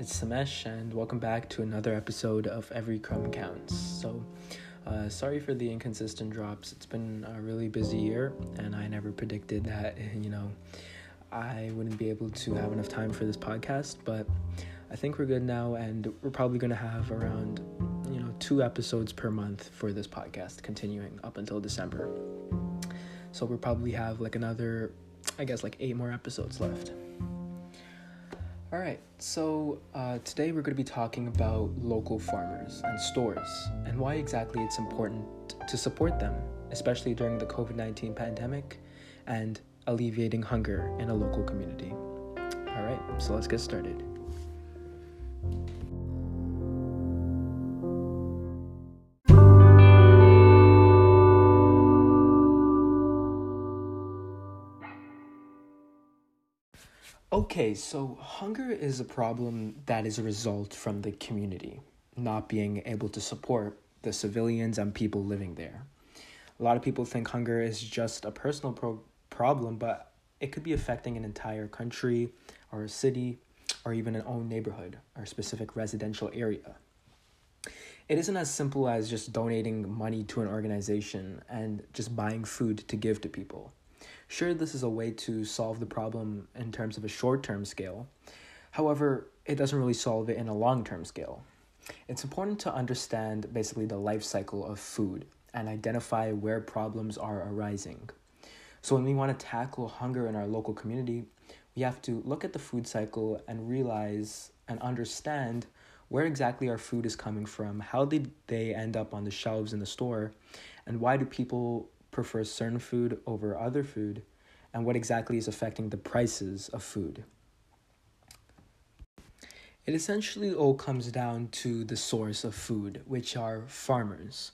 it's Samesh, and welcome back to another episode of Every Crumb Counts. So, uh, sorry for the inconsistent drops. It's been a really busy year, and I never predicted that, you know, I wouldn't be able to have enough time for this podcast, but I think we're good now, and we're probably going to have around, you know, two episodes per month for this podcast, continuing up until December. So, we'll probably have like another, I guess, like eight more episodes left. All right, so uh, today we're going to be talking about local farmers and stores and why exactly it's important to support them, especially during the COVID 19 pandemic and alleviating hunger in a local community. All right, so let's get started. Okay, so hunger is a problem that is a result from the community not being able to support the civilians and people living there. A lot of people think hunger is just a personal pro- problem, but it could be affecting an entire country or a city or even an own neighborhood or specific residential area. It isn't as simple as just donating money to an organization and just buying food to give to people. Sure, this is a way to solve the problem in terms of a short term scale. However, it doesn't really solve it in a long term scale. It's important to understand basically the life cycle of food and identify where problems are arising. So, when we want to tackle hunger in our local community, we have to look at the food cycle and realize and understand where exactly our food is coming from, how did they end up on the shelves in the store, and why do people prefer certain food over other food, and what exactly is affecting the prices of food. It essentially all comes down to the source of food, which are farmers.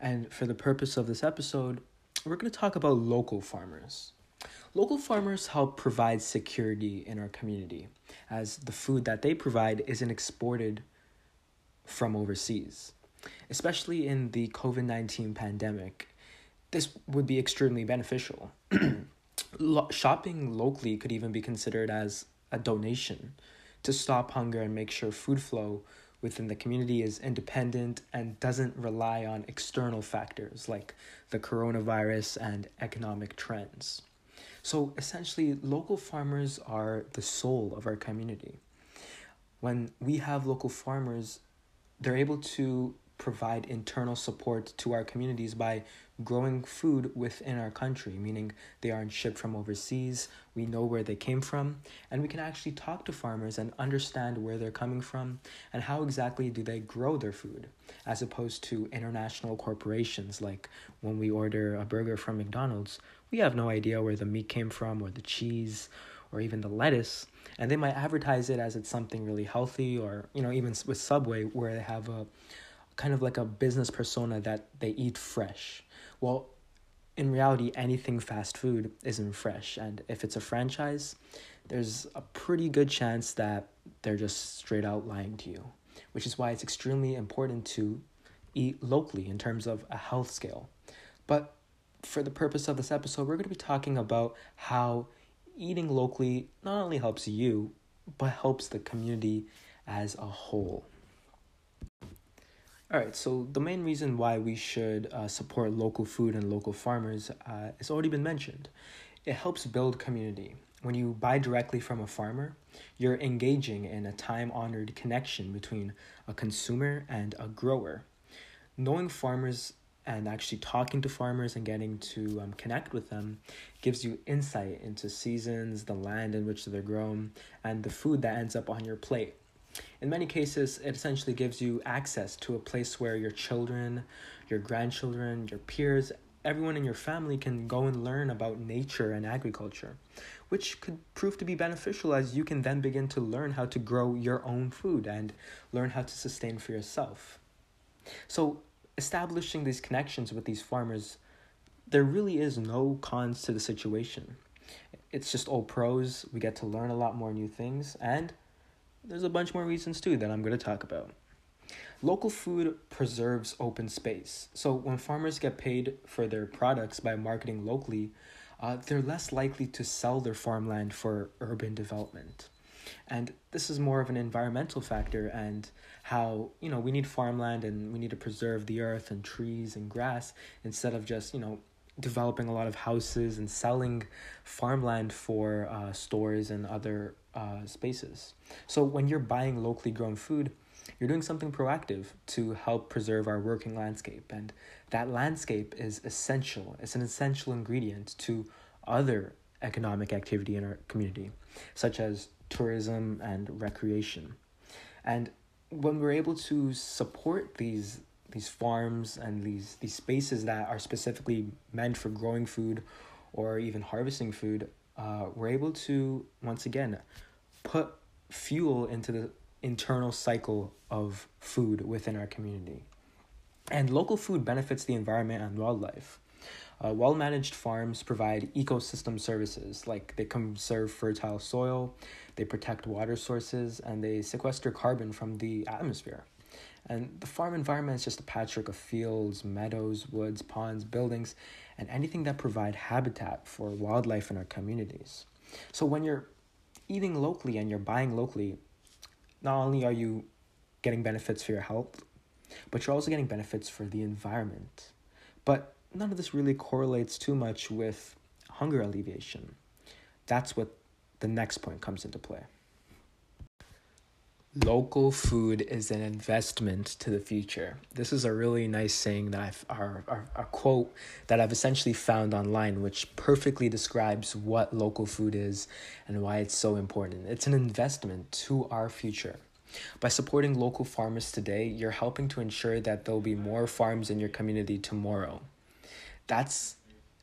And for the purpose of this episode, we're going to talk about local farmers. Local farmers help provide security in our community, as the food that they provide isn't exported from overseas. Especially in the COVID 19 pandemic, this would be extremely beneficial. Shopping locally could even be considered as a donation to stop hunger and make sure food flow within the community is independent and doesn't rely on external factors like the coronavirus and economic trends. So essentially, local farmers are the soul of our community. When we have local farmers, they're able to provide internal support to our communities by growing food within our country, meaning they aren't shipped from overseas. We know where they came from, and we can actually talk to farmers and understand where they're coming from and how exactly do they grow their food, as opposed to international corporations like when we order a burger from McDonald's, we have no idea where the meat came from or the cheese or even the lettuce. And they might advertise it as it's something really healthy or you know even with subway where they have a kind of like a business persona that they eat fresh well, in reality, anything fast food isn't fresh. And if it's a franchise, there's a pretty good chance that they're just straight out lying to you, which is why it's extremely important to eat locally in terms of a health scale. But for the purpose of this episode, we're going to be talking about how eating locally not only helps you, but helps the community as a whole. All right, so the main reason why we should uh, support local food and local farmers uh, has already been mentioned. It helps build community. When you buy directly from a farmer, you're engaging in a time honored connection between a consumer and a grower. Knowing farmers and actually talking to farmers and getting to um, connect with them gives you insight into seasons, the land in which they're grown, and the food that ends up on your plate. In many cases, it essentially gives you access to a place where your children, your grandchildren, your peers, everyone in your family can go and learn about nature and agriculture, which could prove to be beneficial as you can then begin to learn how to grow your own food and learn how to sustain for yourself. So, establishing these connections with these farmers, there really is no cons to the situation. It's just all pros. We get to learn a lot more new things, and there's a bunch more reasons too that I'm going to talk about. Local food preserves open space. So when farmers get paid for their products by marketing locally, uh, they're less likely to sell their farmland for urban development. And this is more of an environmental factor and how, you know, we need farmland and we need to preserve the earth and trees and grass instead of just, you know, developing a lot of houses and selling farmland for uh, stores and other uh, spaces. So when you're buying locally grown food, you're doing something proactive to help preserve our working landscape. And that landscape is essential, it's an essential ingredient to other economic activity in our community, such as tourism and recreation. And when we're able to support these these farms and these these spaces that are specifically meant for growing food or even harvesting food, uh, we're able to once again put fuel into the internal cycle of food within our community. And local food benefits the environment and wildlife. Uh, well managed farms provide ecosystem services like they conserve fertile soil, they protect water sources, and they sequester carbon from the atmosphere. And the farm environment is just a patchwork of fields, meadows, woods, ponds, buildings, and anything that provide habitat for wildlife in our communities. So when you're eating locally and you're buying locally, not only are you getting benefits for your health, but you're also getting benefits for the environment. But none of this really correlates too much with hunger alleviation. That's what the next point comes into play. Local food is an investment to the future. This is a really nice saying that I've, or, or a quote that I've essentially found online, which perfectly describes what local food is and why it's so important. It's an investment to our future. By supporting local farmers today, you're helping to ensure that there'll be more farms in your community tomorrow. That's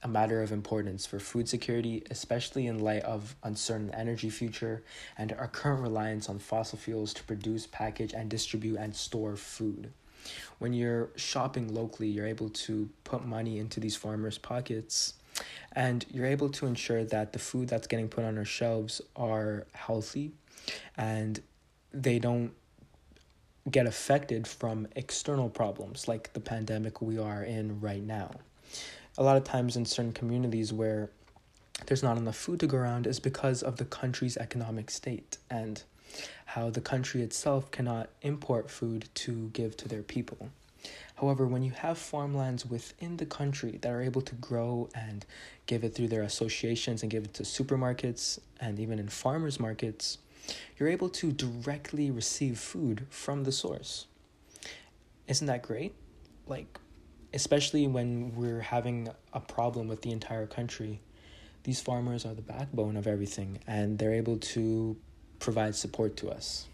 a matter of importance for food security, especially in light of uncertain energy future and our current reliance on fossil fuels to produce, package, and distribute and store food. When you're shopping locally, you're able to put money into these farmers' pockets and you're able to ensure that the food that's getting put on our shelves are healthy and they don't get affected from external problems like the pandemic we are in right now a lot of times in certain communities where there's not enough food to go around is because of the country's economic state and how the country itself cannot import food to give to their people. However, when you have farmlands within the country that are able to grow and give it through their associations and give it to supermarkets and even in farmers markets, you're able to directly receive food from the source. Isn't that great? Like especially when we're having a problem with the entire country. These farmers are the backbone of everything, and they're able to provide support to us.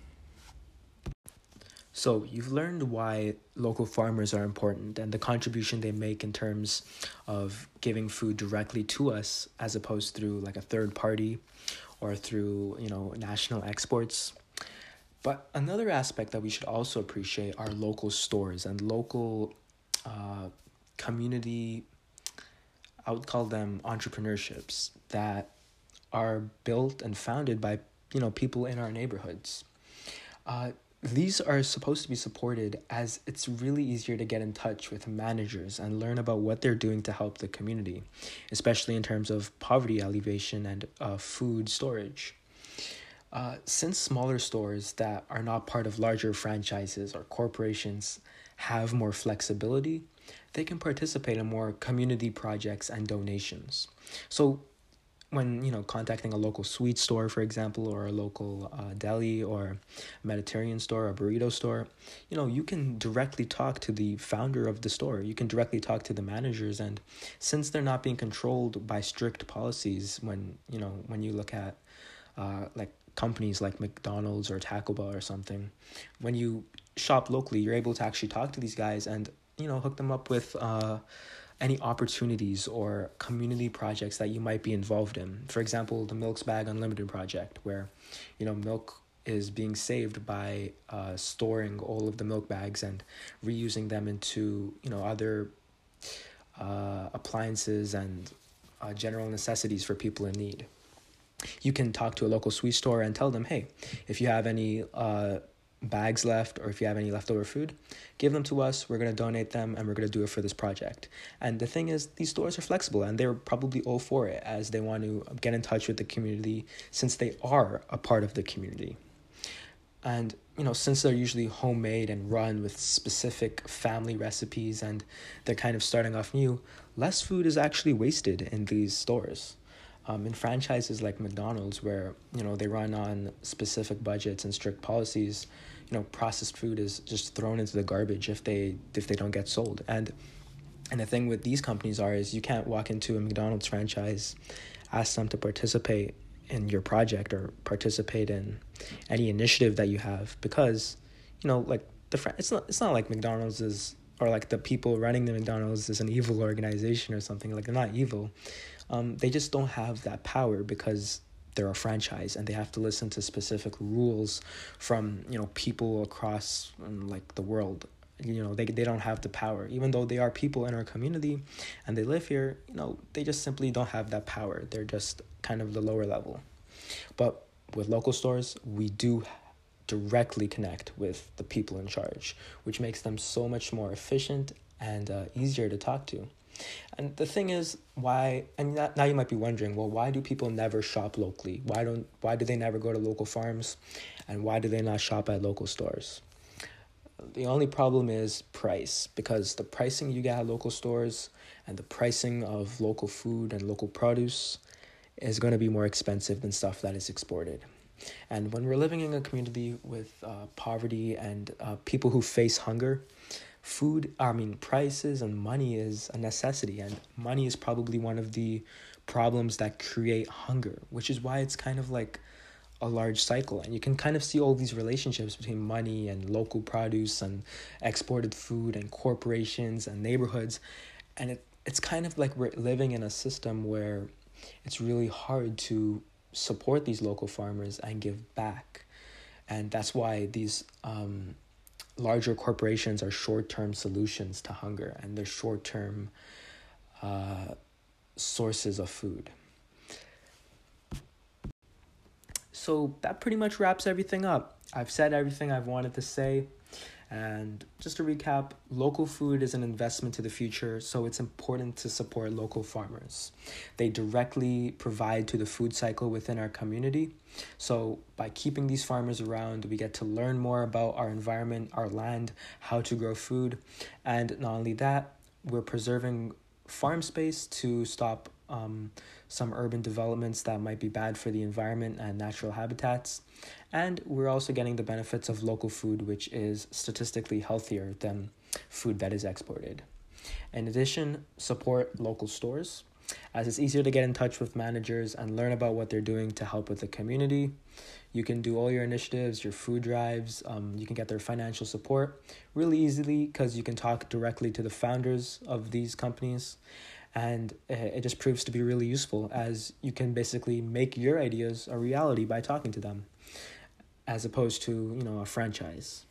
So, you've learned why local farmers are important and the contribution they make in terms of giving food directly to us as opposed through like a third party or through, you know, national exports. But another aspect that we should also appreciate are local stores and local uh, community, I would call them entrepreneurships that are built and founded by you know people in our neighborhoods. Uh, these are supposed to be supported as it's really easier to get in touch with managers and learn about what they're doing to help the community, especially in terms of poverty alleviation and uh, food storage. Uh, since smaller stores that are not part of larger franchises or corporations have more flexibility, they can participate in more community projects and donations. So when you know contacting a local sweet store for example or a local uh, deli or mediterranean store or burrito store you know you can directly talk to the founder of the store you can directly talk to the managers and since they're not being controlled by strict policies when you know when you look at uh, like companies like mcdonald's or taco bell or something when you shop locally you're able to actually talk to these guys and you know hook them up with uh, any opportunities or community projects that you might be involved in. For example, the Milk's Bag Unlimited project, where you know milk is being saved by uh, storing all of the milk bags and reusing them into you know other uh, appliances and uh, general necessities for people in need. You can talk to a local sweet store and tell them, hey, if you have any uh, bags left or if you have any leftover food, give them to us. We're going to donate them and we're going to do it for this project. And the thing is, these stores are flexible and they're probably all for it as they want to get in touch with the community since they are a part of the community. And, you know, since they're usually homemade and run with specific family recipes and they're kind of starting off new, less food is actually wasted in these stores. Um, in franchises like McDonald's, where you know they run on specific budgets and strict policies, you know processed food is just thrown into the garbage if they if they don't get sold. And and the thing with these companies are is you can't walk into a McDonald's franchise, ask them to participate in your project or participate in any initiative that you have because you know like the fr- it's not it's not like McDonald's is or like the people running the McDonald's is an evil organization or something. Like they're not evil. Um, they just don't have that power because they're a franchise and they have to listen to specific rules from you know people across um, like the world you know they, they don't have the power even though they are people in our community and they live here you know they just simply don't have that power they're just kind of the lower level but with local stores we do directly connect with the people in charge, which makes them so much more efficient and uh, easier to talk to. And the thing is, why? And now you might be wondering, well, why do people never shop locally? Why don't? Why do they never go to local farms, and why do they not shop at local stores? The only problem is price, because the pricing you get at local stores and the pricing of local food and local produce is going to be more expensive than stuff that is exported. And when we're living in a community with uh, poverty and uh, people who face hunger, food, I mean, prices and money is a necessity. And money is probably one of the problems that create hunger, which is why it's kind of like a large cycle. And you can kind of see all these relationships between money and local produce and exported food and corporations and neighborhoods. And it, it's kind of like we're living in a system where it's really hard to support these local farmers and give back. And that's why these um, larger corporations are short term solutions to hunger and they're short term uh, sources of food. So that pretty much wraps everything up. I've said everything I've wanted to say. And just to recap, local food is an investment to the future, so it's important to support local farmers. They directly provide to the food cycle within our community. So, by keeping these farmers around, we get to learn more about our environment, our land, how to grow food, and not only that, we're preserving farm space to stop um, some urban developments that might be bad for the environment and natural habitats. And we're also getting the benefits of local food, which is statistically healthier than food that is exported. In addition, support local stores as it's easier to get in touch with managers and learn about what they're doing to help with the community. You can do all your initiatives, your food drives, um, you can get their financial support really easily because you can talk directly to the founders of these companies and eh, it just proves to be really useful as you can basically make your ideas a reality by talking to them as opposed to you know a franchise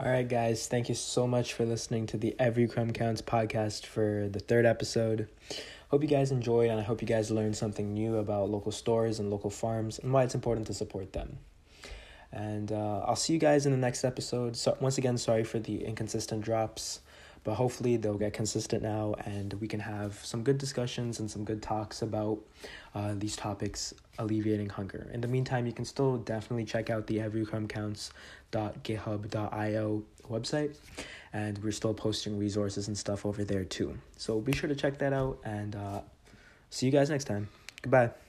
All right, guys, thank you so much for listening to the Every Crumb Counts podcast for the third episode. Hope you guys enjoyed, and I hope you guys learned something new about local stores and local farms and why it's important to support them. And uh, I'll see you guys in the next episode. So, once again, sorry for the inconsistent drops, but hopefully they'll get consistent now and we can have some good discussions and some good talks about uh, these topics alleviating hunger. In the meantime, you can still definitely check out the everycrumbcounts.github.io website and we're still posting resources and stuff over there too. So be sure to check that out and uh, see you guys next time. Goodbye.